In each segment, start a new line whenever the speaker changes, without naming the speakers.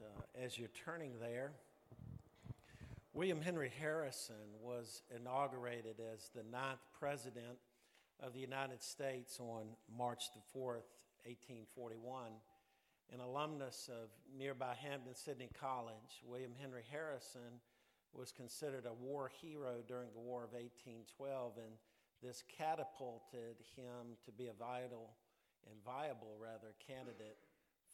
uh, as you're turning there, William Henry Harrison was inaugurated as the ninth president of the United States on March the 4th, 1841. An alumnus of nearby Hampden-Sydney College, William Henry Harrison was considered a war hero during the War of 1812, and this catapulted him to be a vital and viable, rather, candidate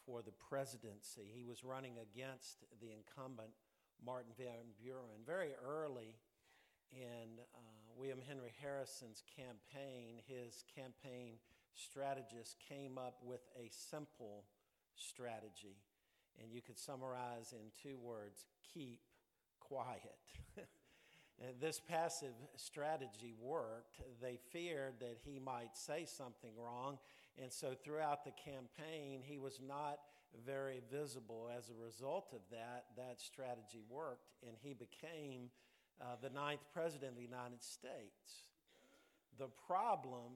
for the presidency. He was running against the incumbent Martin Van Buren very early in uh, William Henry Harrison's campaign. His campaign strategist came up with a simple strategy, and you could summarize in two words keep quiet. this passive strategy worked. They feared that he might say something wrong, and so throughout the campaign, he was not very visible. As a result of that, that strategy worked, and he became uh, the ninth president of the United States. The problem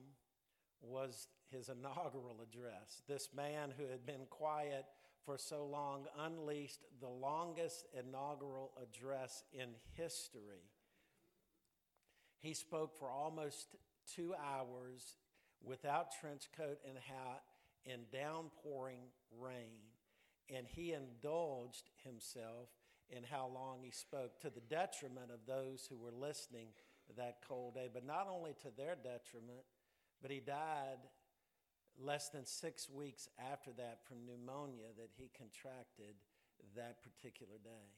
was his inaugural address. This man who had been quiet for so long unleashed the longest inaugural address in history. He spoke for almost two hours without trench coat and hat in downpouring rain. And he indulged himself in how long he spoke to the detriment of those who were listening that cold day. But not only to their detriment, but he died less than six weeks after that from pneumonia that he contracted that particular day.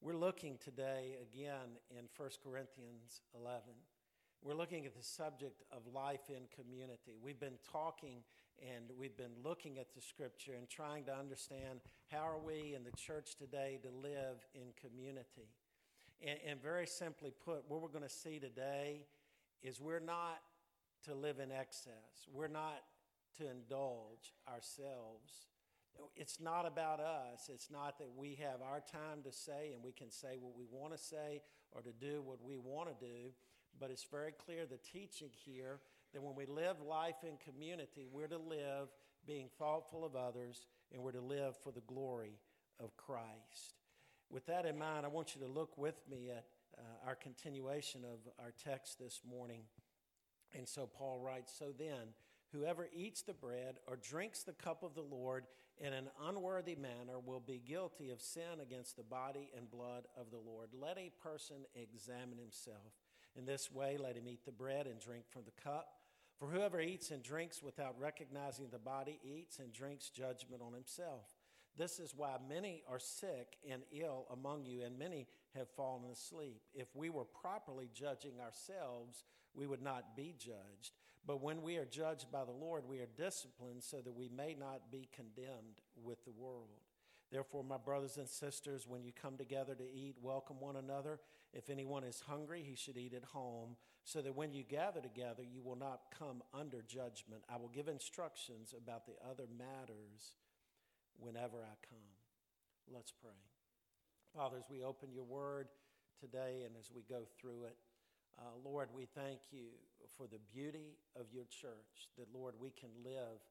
We're looking today again in 1 Corinthians 11 we're looking at the subject of life in community. We've been talking and we've been looking at the scripture and trying to understand how are we in the church today to live in community. And, and very simply put, what we're going to see today is we're not to live in excess. We're not to indulge ourselves. It's not about us. It's not that we have our time to say and we can say what we want to say or to do what we want to do but it's very clear the teaching here that when we live life in community, we're to live being thoughtful of others and we're to live for the glory of Christ. With that in mind, I want you to look with me at uh, our continuation of our text this morning. And so Paul writes So then, whoever eats the bread or drinks the cup of the Lord in an unworthy manner will be guilty of sin against the body and blood of the Lord. Let a person examine himself. In this way, let him eat the bread and drink from the cup. For whoever eats and drinks without recognizing the body eats and drinks judgment on himself. This is why many are sick and ill among you, and many have fallen asleep. If we were properly judging ourselves, we would not be judged. But when we are judged by the Lord, we are disciplined so that we may not be condemned with the world. Therefore, my brothers and sisters, when you come together to eat, welcome one another. If anyone is hungry, he should eat at home, so that when you gather together, you will not come under judgment. I will give instructions about the other matters whenever I come. Let's pray. Father, as we open your word today and as we go through it, uh, Lord, we thank you for the beauty of your church, that, Lord, we can live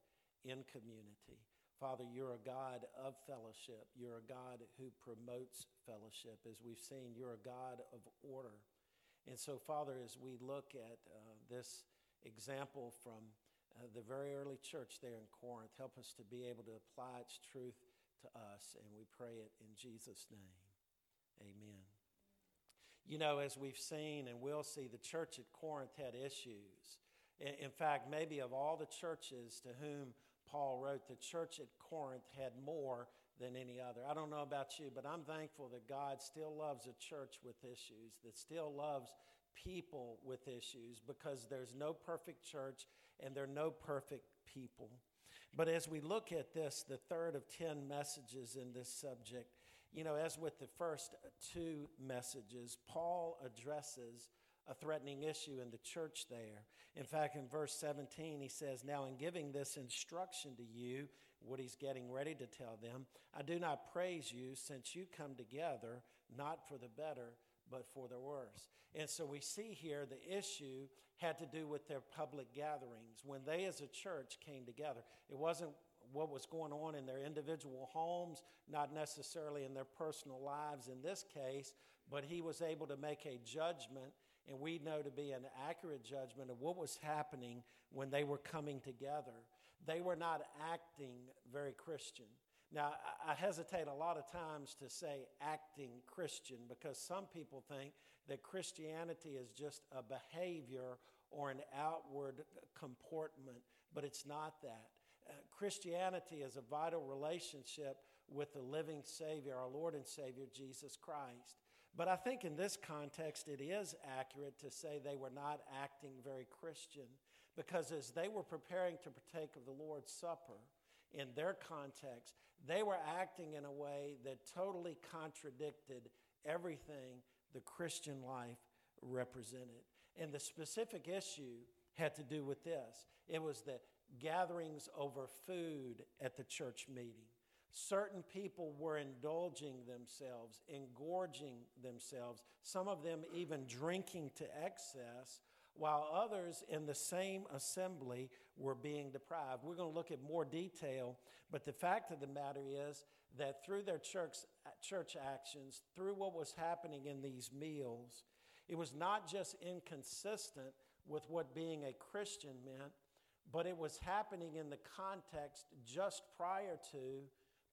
in community. Father, you're a God of fellowship. You're a God who promotes fellowship. As we've seen, you're a God of order. And so, Father, as we look at uh, this example from uh, the very early church there in Corinth, help us to be able to apply its truth to us. And we pray it in Jesus' name. Amen. You know, as we've seen and will see, the church at Corinth had issues. In fact, maybe of all the churches to whom Paul wrote, the church at Corinth had more than any other. I don't know about you, but I'm thankful that God still loves a church with issues, that still loves people with issues, because there's no perfect church and there are no perfect people. But as we look at this, the third of 10 messages in this subject, you know, as with the first two messages, Paul addresses a threatening issue in the church there. In fact, in verse 17, he says, Now in giving this instruction to you, what he's getting ready to tell them, I do not praise you since you come together, not for the better, but for the worse. And so we see here the issue had to do with their public gatherings. When they as a church came together, it wasn't what was going on in their individual homes, not necessarily in their personal lives in this case, but he was able to make a judgment, and we know to be an accurate judgment of what was happening when they were coming together. They were not acting very Christian. Now, I hesitate a lot of times to say acting Christian because some people think that Christianity is just a behavior or an outward comportment, but it's not that. Uh, Christianity is a vital relationship with the living Savior, our Lord and Savior, Jesus Christ. But I think in this context, it is accurate to say they were not acting very Christian because as they were preparing to partake of the Lord's Supper, in their context, they were acting in a way that totally contradicted everything the Christian life represented. And the specific issue had to do with this it was the gatherings over food at the church meeting. Certain people were indulging themselves, engorging themselves, some of them even drinking to excess, while others in the same assembly were being deprived. We're going to look at more detail, but the fact of the matter is that through their church, church actions, through what was happening in these meals, it was not just inconsistent with what being a Christian meant, but it was happening in the context just prior to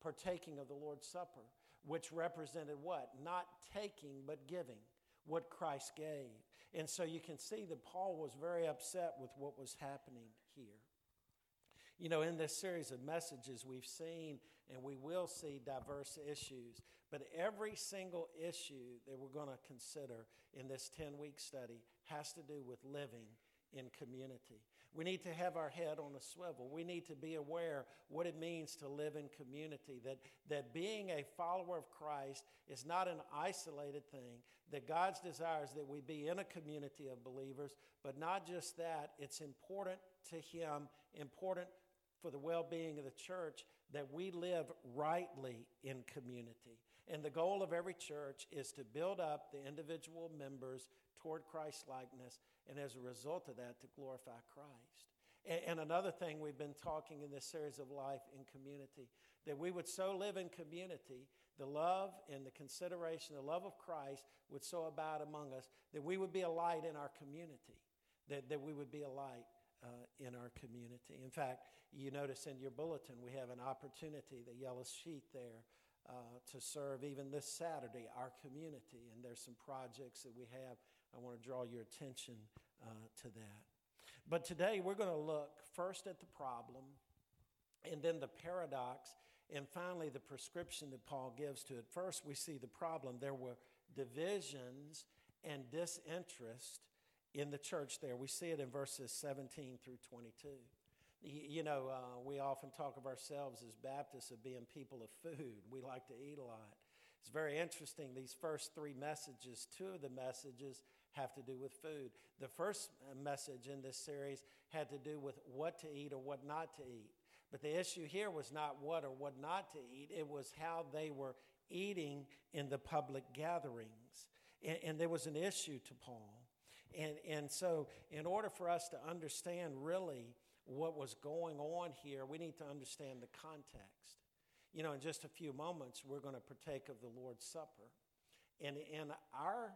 partaking of the Lord's Supper, which represented what? Not taking, but giving, what Christ gave. And so you can see that Paul was very upset with what was happening here. You know, in this series of messages, we've seen and we will see diverse issues, but every single issue that we're going to consider in this 10 week study has to do with living in community. We need to have our head on a swivel. We need to be aware what it means to live in community, that, that being a follower of Christ is not an isolated thing, that God's desires that we be in a community of believers, but not just that, it's important to Him, important for the well being of the church, that we live rightly in community. And the goal of every church is to build up the individual members toward Christ likeness, and as a result of that, to glorify Christ. And, and, another thing we've been talking in this series of life in community, that we would so live in community, the love and the consideration, the love of Christ would so abide among us, that we would be a light in our community, that, that we would be a light uh, in our community. In fact, you notice in your bulletin we have an opportunity, the yellow sheet there, uh, to serve even this Saturday our community. And there's some projects that we have. I want to draw your attention uh, to that. But today we're going to look first at the problem, and then the paradox, and finally the prescription that Paul gives to it. First, we see the problem. There were divisions and disinterest in the church there. We see it in verses 17 through 22. You know, uh, we often talk of ourselves as Baptists of being people of food. We like to eat a lot. It's very interesting. These first three messages, two of the messages have to do with food. The first message in this series had to do with what to eat or what not to eat. But the issue here was not what or what not to eat, it was how they were eating in the public gatherings. And, and there was an issue to Paul. And, and so, in order for us to understand really what was going on here, we need to understand the context. You know, in just a few moments, we're going to partake of the Lord's Supper. And in our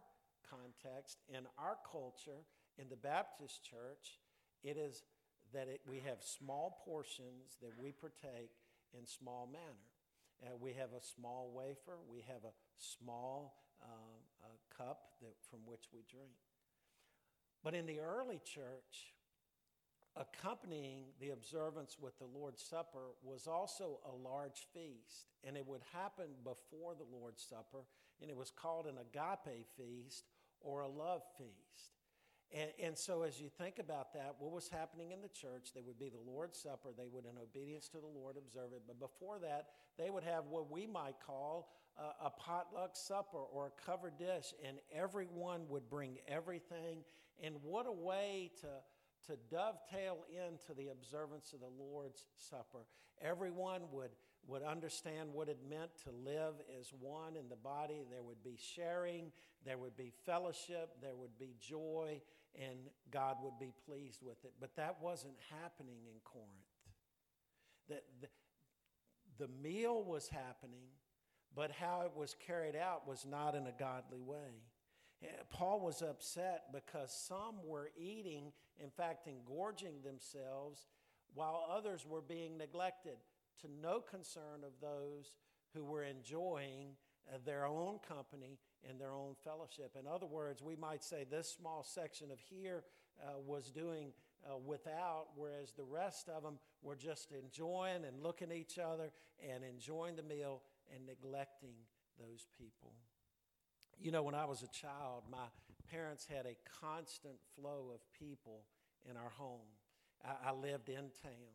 context, in our culture, in the Baptist church, it is that it, we have small portions that we partake in small manner. Uh, we have a small wafer, we have a small uh, uh, cup that, from which we drink. But in the early church, accompanying the observance with the Lord's Supper was also a large feast, and it would happen before the Lord's Supper, and it was called an agape feast or a love feast. And, and, so, as you think about that, what was happening in the church? There would be the Lord's Supper. They would, in obedience to the Lord, observe it. But before that, they would have what we might call a, a potluck supper or a covered dish, and everyone would bring everything. And what a way to to dovetail into the observance of the Lord's Supper. Everyone would, would understand what it meant to live as one in the body. There would be sharing, there would be fellowship, there would be joy, and God would be pleased with it. But that wasn't happening in Corinth. The, the, the meal was happening, but how it was carried out was not in a godly way. Paul was upset because some were eating, in fact, engorging themselves, while others were being neglected, to no concern of those who were enjoying uh, their own company and their own fellowship. In other words, we might say this small section of here uh, was doing uh, without, whereas the rest of them were just enjoying and looking at each other and enjoying the meal and neglecting those people. You know, when I was a child, my parents had a constant flow of people in our home. I, I lived in town.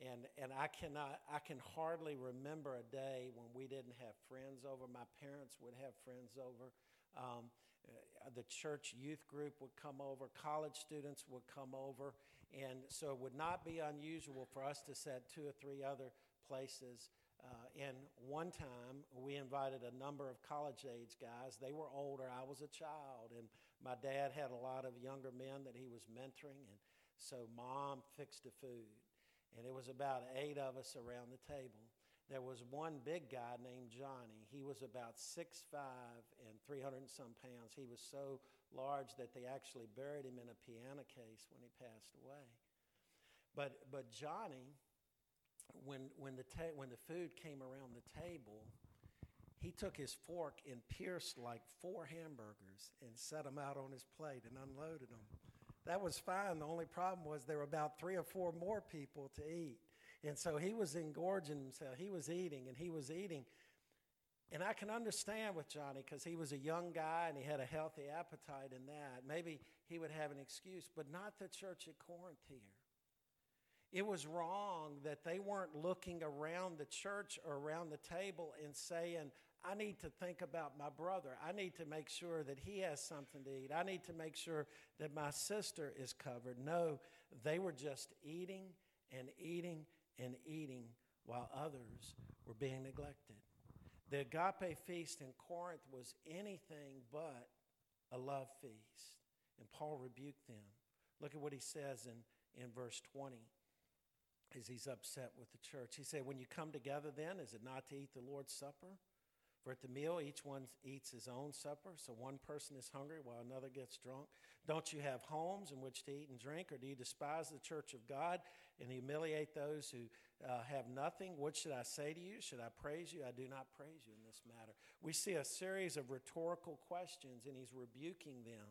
And, and I cannot, I can hardly remember a day when we didn't have friends over. My parents would have friends over. Um, uh, the church youth group would come over, college students would come over, and so it would not be unusual for us to set two or three other places. Uh, and one time we invited a number of college age guys. They were older, I was a child, and my dad had a lot of younger men that he was mentoring, and so mom fixed the food. And it was about eight of us around the table there was one big guy named Johnny. He was about 6'5 and 300 and some pounds. He was so large that they actually buried him in a piano case when he passed away. But, but Johnny, when, when, the ta- when the food came around the table, he took his fork and pierced like four hamburgers and set them out on his plate and unloaded them. That was fine. The only problem was there were about three or four more people to eat. And so he was engorging himself. He was eating and he was eating. And I can understand with Johnny because he was a young guy and he had a healthy appetite in that. Maybe he would have an excuse, but not the church at Corinth here. It was wrong that they weren't looking around the church or around the table and saying, I need to think about my brother. I need to make sure that he has something to eat. I need to make sure that my sister is covered. No, they were just eating and eating and eating while others were being neglected. The agape feast in Corinth was anything but a love feast. And Paul rebuked them. Look at what he says in, in verse 20 as he's upset with the church. He said, When you come together, then, is it not to eat the Lord's Supper? For at the meal, each one eats his own supper, so one person is hungry while another gets drunk. Don't you have homes in which to eat and drink, or do you despise the church of God and humiliate those who uh, have nothing? What should I say to you? Should I praise you? I do not praise you in this matter. We see a series of rhetorical questions, and he's rebuking them.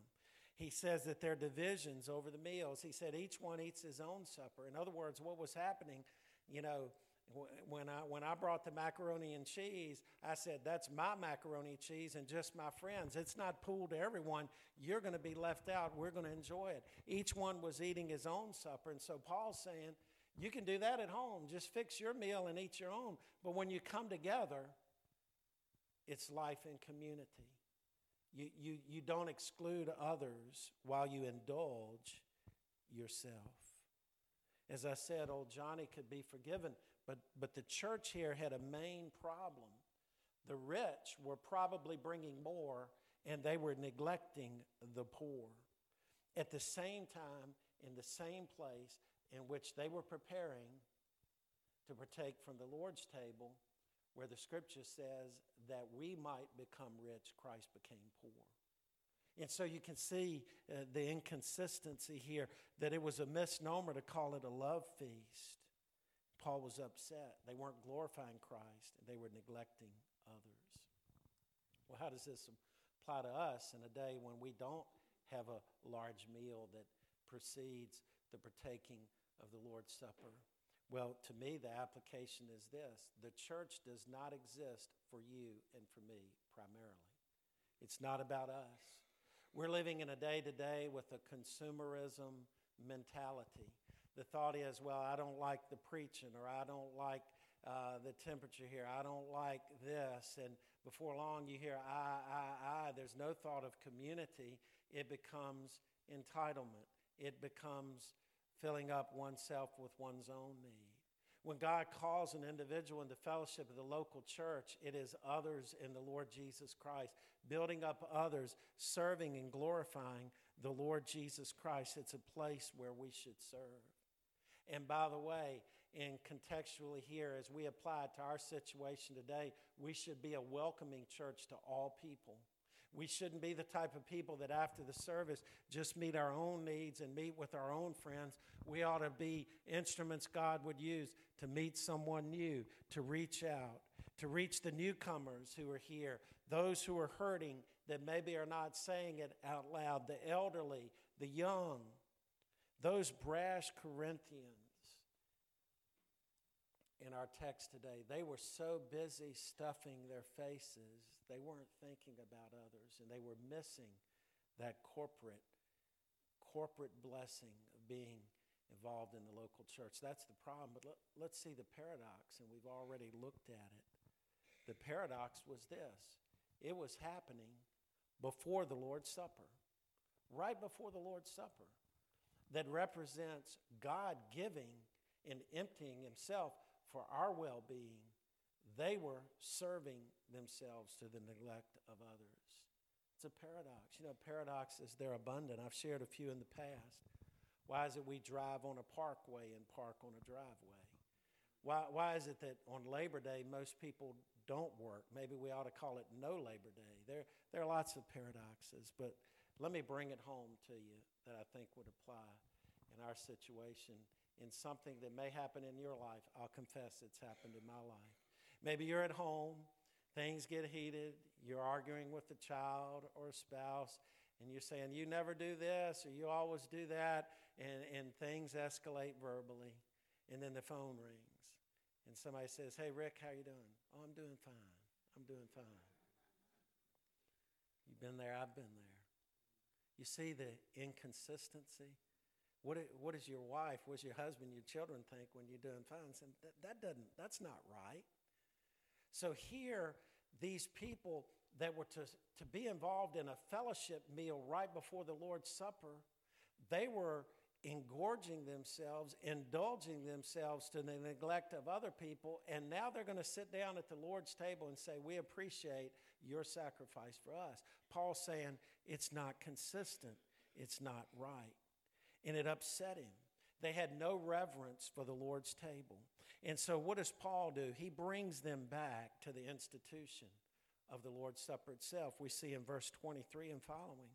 He says that there are divisions over the meals. He said each one eats his own supper. In other words, what was happening, you know, when I, when I brought the macaroni and cheese, I said, That's my macaroni and cheese and just my friends. It's not pooled to everyone. You're going to be left out. We're going to enjoy it. Each one was eating his own supper. And so Paul's saying, You can do that at home. Just fix your meal and eat your own. But when you come together, it's life in community. You, you, you don't exclude others while you indulge yourself. As I said, old Johnny could be forgiven but, but the church here had a main problem. The rich were probably bringing more, and they were neglecting the poor. At the same time, in the same place in which they were preparing to partake from the Lord's table, where the scripture says that we might become rich, Christ became poor. And so you can see uh, the inconsistency here that it was a misnomer to call it a love feast. Paul was upset. They weren't glorifying Christ, they were neglecting others. Well, how does this apply to us in a day when we don't have a large meal that precedes the partaking of the Lord's Supper? Well, to me, the application is this the church does not exist for you and for me primarily. It's not about us. We're living in a day to day with a consumerism mentality the thought is, well, I don't like the preaching, or I don't like uh, the temperature here, I don't like this. And before long, you hear, I, I, I. There's no thought of community. It becomes entitlement, it becomes filling up oneself with one's own need. When God calls an individual into fellowship of the local church, it is others in the Lord Jesus Christ, building up others, serving and glorifying the Lord Jesus Christ. It's a place where we should serve. And by the way, and contextually here, as we apply it to our situation today, we should be a welcoming church to all people. We shouldn't be the type of people that after the service just meet our own needs and meet with our own friends. We ought to be instruments God would use to meet someone new, to reach out, to reach the newcomers who are here, those who are hurting that maybe are not saying it out loud, the elderly, the young, those brash Corinthians in our text today, they were so busy stuffing their faces, they weren't thinking about others, and they were missing that corporate, corporate blessing of being involved in the local church. That's the problem. But let, let's see the paradox, and we've already looked at it. The paradox was this it was happening before the Lord's Supper, right before the Lord's Supper, that represents God giving and emptying Himself for our well being, they were serving themselves to the neglect of others. It's a paradox. You know, paradoxes, they're abundant. I've shared a few in the past. Why is it we drive on a parkway and park on a driveway? Why, why is it that on Labor Day most people don't work? Maybe we ought to call it no Labor Day. There, there are lots of paradoxes, but let me bring it home to you that I think would apply in our situation in something that may happen in your life. I'll confess it's happened in my life. Maybe you're at home, things get heated, you're arguing with a child or a spouse, and you're saying, You never do this or you always do that, and, and things escalate verbally, and then the phone rings, and somebody says, Hey, Rick, how you doing? Oh, I'm doing fine. I'm doing fine. You've been there, I've been there. You see the inconsistency? What, what does your wife, what does your husband, your children think when you're doing fine? And that, that doesn't, that's not right. So here, these people that were to, to be involved in a fellowship meal right before the Lord's Supper, they were engorging themselves, indulging themselves to the neglect of other people, and now they're going to sit down at the Lord's table and say, We appreciate your sacrifice for us. Paul's saying it's not consistent, it's not right and it upset him. They had no reverence for the Lord's table. And so, what does Paul do? He brings them back to the institution of the Lord's Supper itself. We see in verse 23 and following.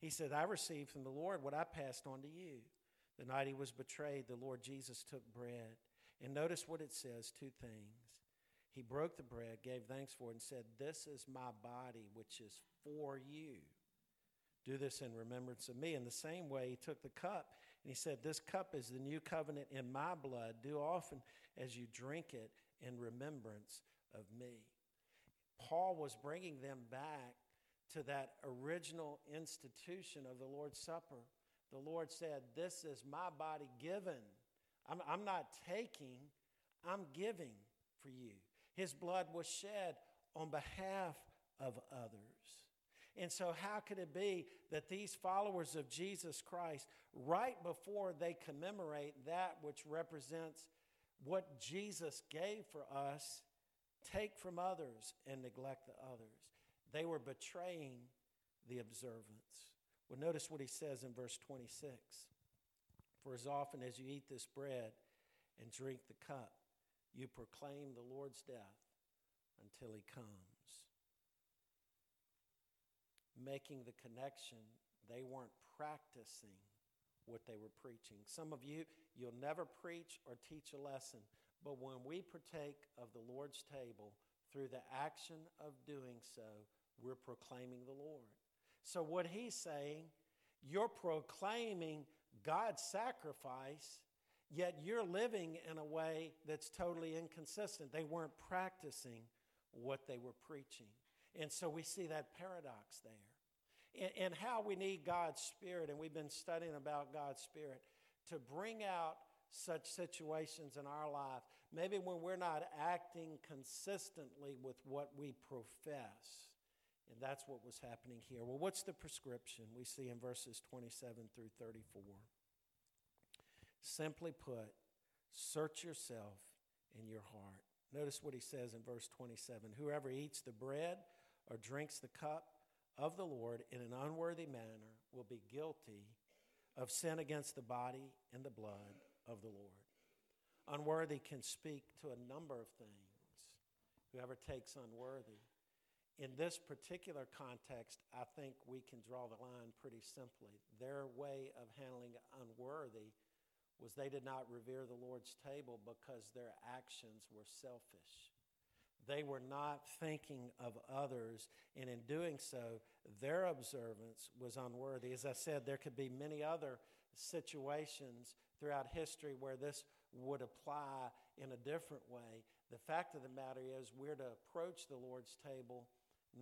He said, I received from the Lord what I passed on to you. The night he was betrayed, the Lord Jesus took bread. And notice what it says two things. He broke the bread, gave thanks for it, and said, This is my body, which is for you. Do this in remembrance of me. In the same way, he took the cup and he said, This cup is the new covenant in my blood. Do often as you drink it in remembrance of me. Paul was bringing them back to that original institution of the Lord's Supper. The Lord said, This is my body given. I'm, I'm not taking, I'm giving for you. His blood was shed on behalf of others. And so, how could it be that these followers of Jesus Christ, right before they commemorate that which represents what Jesus gave for us, take from others and neglect the others? They were betraying the observance. Well, notice what he says in verse 26 For as often as you eat this bread and drink the cup, you proclaim the Lord's death until he comes making the connection, they weren't practicing what they were preaching. Some of you, you'll never preach or teach a lesson, but when we partake of the Lord's table, through the action of doing so, we're proclaiming the Lord. So, what he's saying, you're proclaiming God's sacrifice, yet you're living in a way that's totally inconsistent. They weren't practicing what they were preaching. And so we see that paradox there. And, and how we need God's Spirit, and we've been studying about God's Spirit to bring out such situations in our life, maybe when we're not acting consistently with what we profess. And that's what was happening here. Well, what's the prescription we see in verses 27 through 34? Simply put, search yourself in your heart. Notice what he says in verse 27 Whoever eats the bread or drinks the cup of the Lord in an unworthy manner will be guilty of sin against the body and the blood of the Lord. Unworthy can speak to a number of things. Whoever takes unworthy. In this particular context, I think we can draw the line pretty simply. Their way of handling unworthy was they did not revere the Lord's table because their actions were selfish. They were not thinking of others, and in doing so, their observance was unworthy. As I said, there could be many other situations throughout history where this would apply in a different way. The fact of the matter is, we're to approach the Lord's table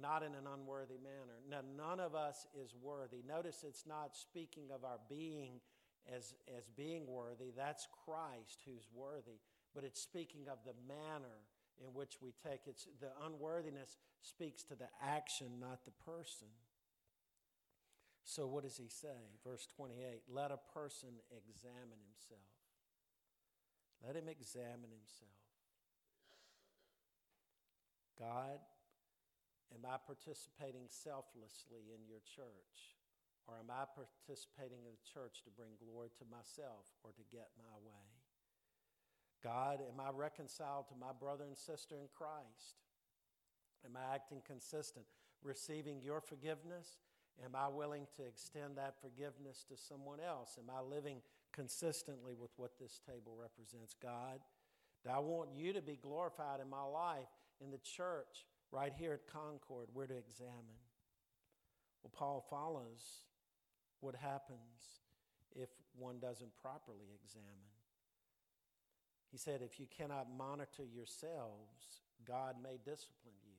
not in an unworthy manner. Now, none of us is worthy. Notice it's not speaking of our being as, as being worthy, that's Christ who's worthy, but it's speaking of the manner in which we take it. The unworthiness speaks to the action, not the person. So, what does he say? Verse 28 Let a person examine himself. Let him examine himself. God, am I participating selflessly in your church? Or am I participating in the church to bring glory to myself or to get my way? God, am I reconciled to my brother and sister in Christ? Am I acting consistent, receiving your forgiveness? Am I willing to extend that forgiveness to someone else? Am I living consistently with what this table represents? God, I want you to be glorified in my life, in the church, right here at Concord? We're to examine. Well, Paul follows what happens if one doesn't properly examine. He said, If you cannot monitor yourselves, God may discipline you.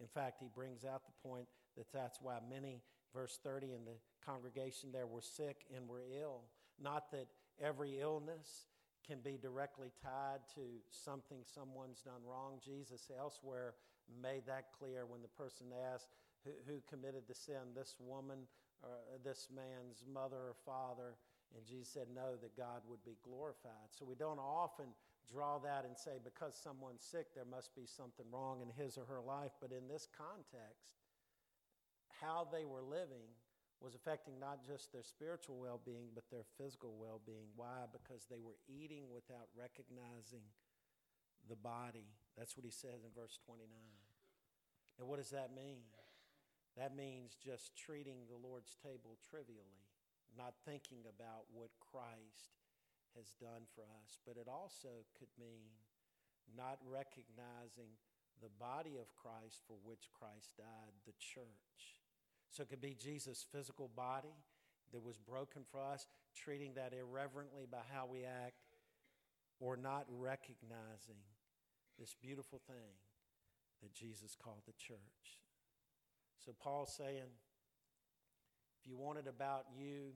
In fact, he brings out the point that that's why many, verse 30 in the congregation there, were sick and were ill. Not that every illness can be directly tied to something someone's done wrong. Jesus elsewhere made that clear when the person asked who, who committed the sin, this woman or this man's mother or father. And Jesus said, No, that God would be glorified. So we don't often draw that and say, because someone's sick, there must be something wrong in his or her life. But in this context, how they were living was affecting not just their spiritual well being, but their physical well being. Why? Because they were eating without recognizing the body. That's what he says in verse 29. And what does that mean? That means just treating the Lord's table trivially, not thinking about what Christ has done for us. But it also could mean not recognizing the body of Christ for which Christ died, the church. So it could be Jesus' physical body that was broken for us, treating that irreverently by how we act, or not recognizing this beautiful thing that Jesus called the church. So Paul's saying, if you want it about you,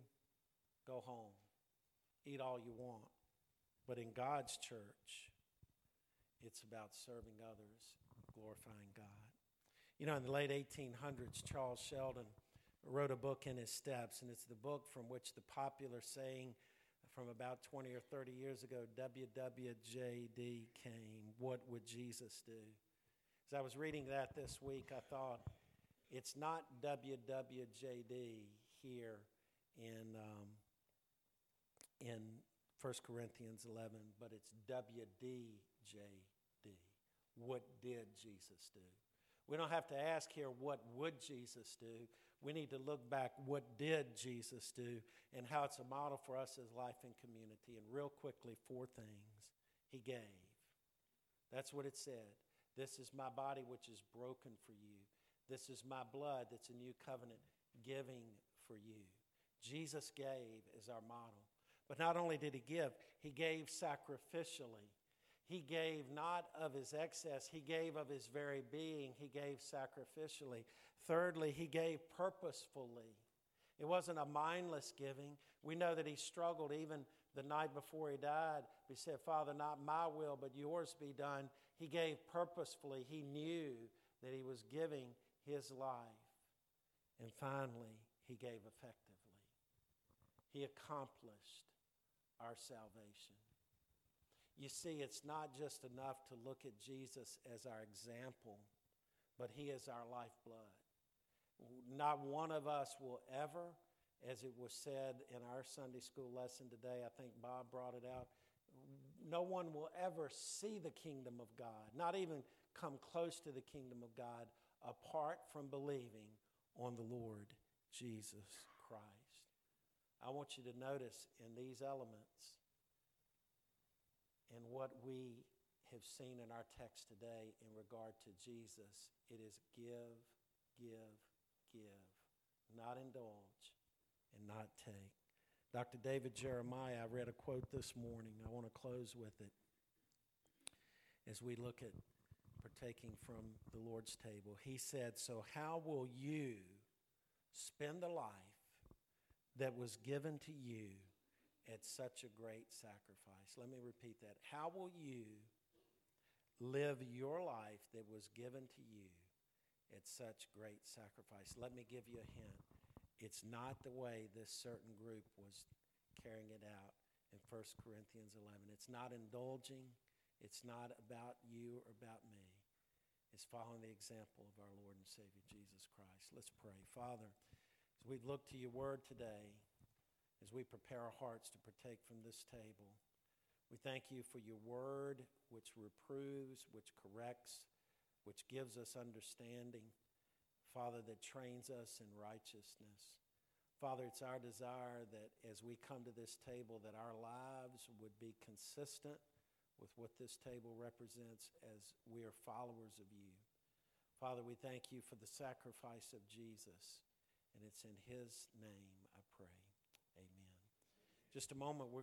go home. Eat all you want. But in God's church, it's about serving others, glorifying God. You know, in the late 1800s, Charles Sheldon wrote a book in his steps, and it's the book from which the popular saying from about 20 or 30 years ago, WWJD, came. What would Jesus do? As I was reading that this week, I thought, it's not WWJD here in, um, in 1 Corinthians 11, but it's WDJD. What did Jesus do? We don't have to ask here, what would Jesus do? We need to look back, what did Jesus do, and how it's a model for us as life and community. And real quickly, four things he gave. That's what it said. This is my body, which is broken for you. This is my blood that's a new covenant giving for you. Jesus gave as our model. But not only did he give, he gave sacrificially. He gave not of his excess, he gave of his very being, he gave sacrificially. Thirdly, he gave purposefully. It wasn't a mindless giving. We know that he struggled even the night before he died. He said, Father, not my will, but yours be done. He gave purposefully. He knew that he was giving his life. And finally, he gave effectively. He accomplished our salvation. You see, it's not just enough to look at Jesus as our example, but he is our lifeblood. Not one of us will ever, as it was said in our Sunday school lesson today, I think Bob brought it out, no one will ever see the kingdom of God, not even come close to the kingdom of God, apart from believing on the Lord Jesus Christ. I want you to notice in these elements and what we have seen in our text today in regard to Jesus, it is give, give, give, not indulge and not take. Dr. David Jeremiah, I read a quote this morning. I want to close with it as we look at partaking from the Lord's table. He said, So, how will you spend the life that was given to you at such a great sacrifice? Let me repeat that. How will you live your life that was given to you at such great sacrifice? Let me give you a hint. It's not the way this certain group was carrying it out in 1 Corinthians 11. It's not indulging. It's not about you or about me. It's following the example of our Lord and Savior Jesus Christ. Let's pray. Father, as we look to your word today, as we prepare our hearts to partake from this table, we thank you for your word, which reproves, which corrects, which gives us understanding. Father, that trains us in righteousness. Father, it's our desire that as we come to this table, that our lives would be consistent with what this table represents as we are followers of you. Father, we thank you for the sacrifice of Jesus, and it's in his name I pray. Amen. Just a moment, we're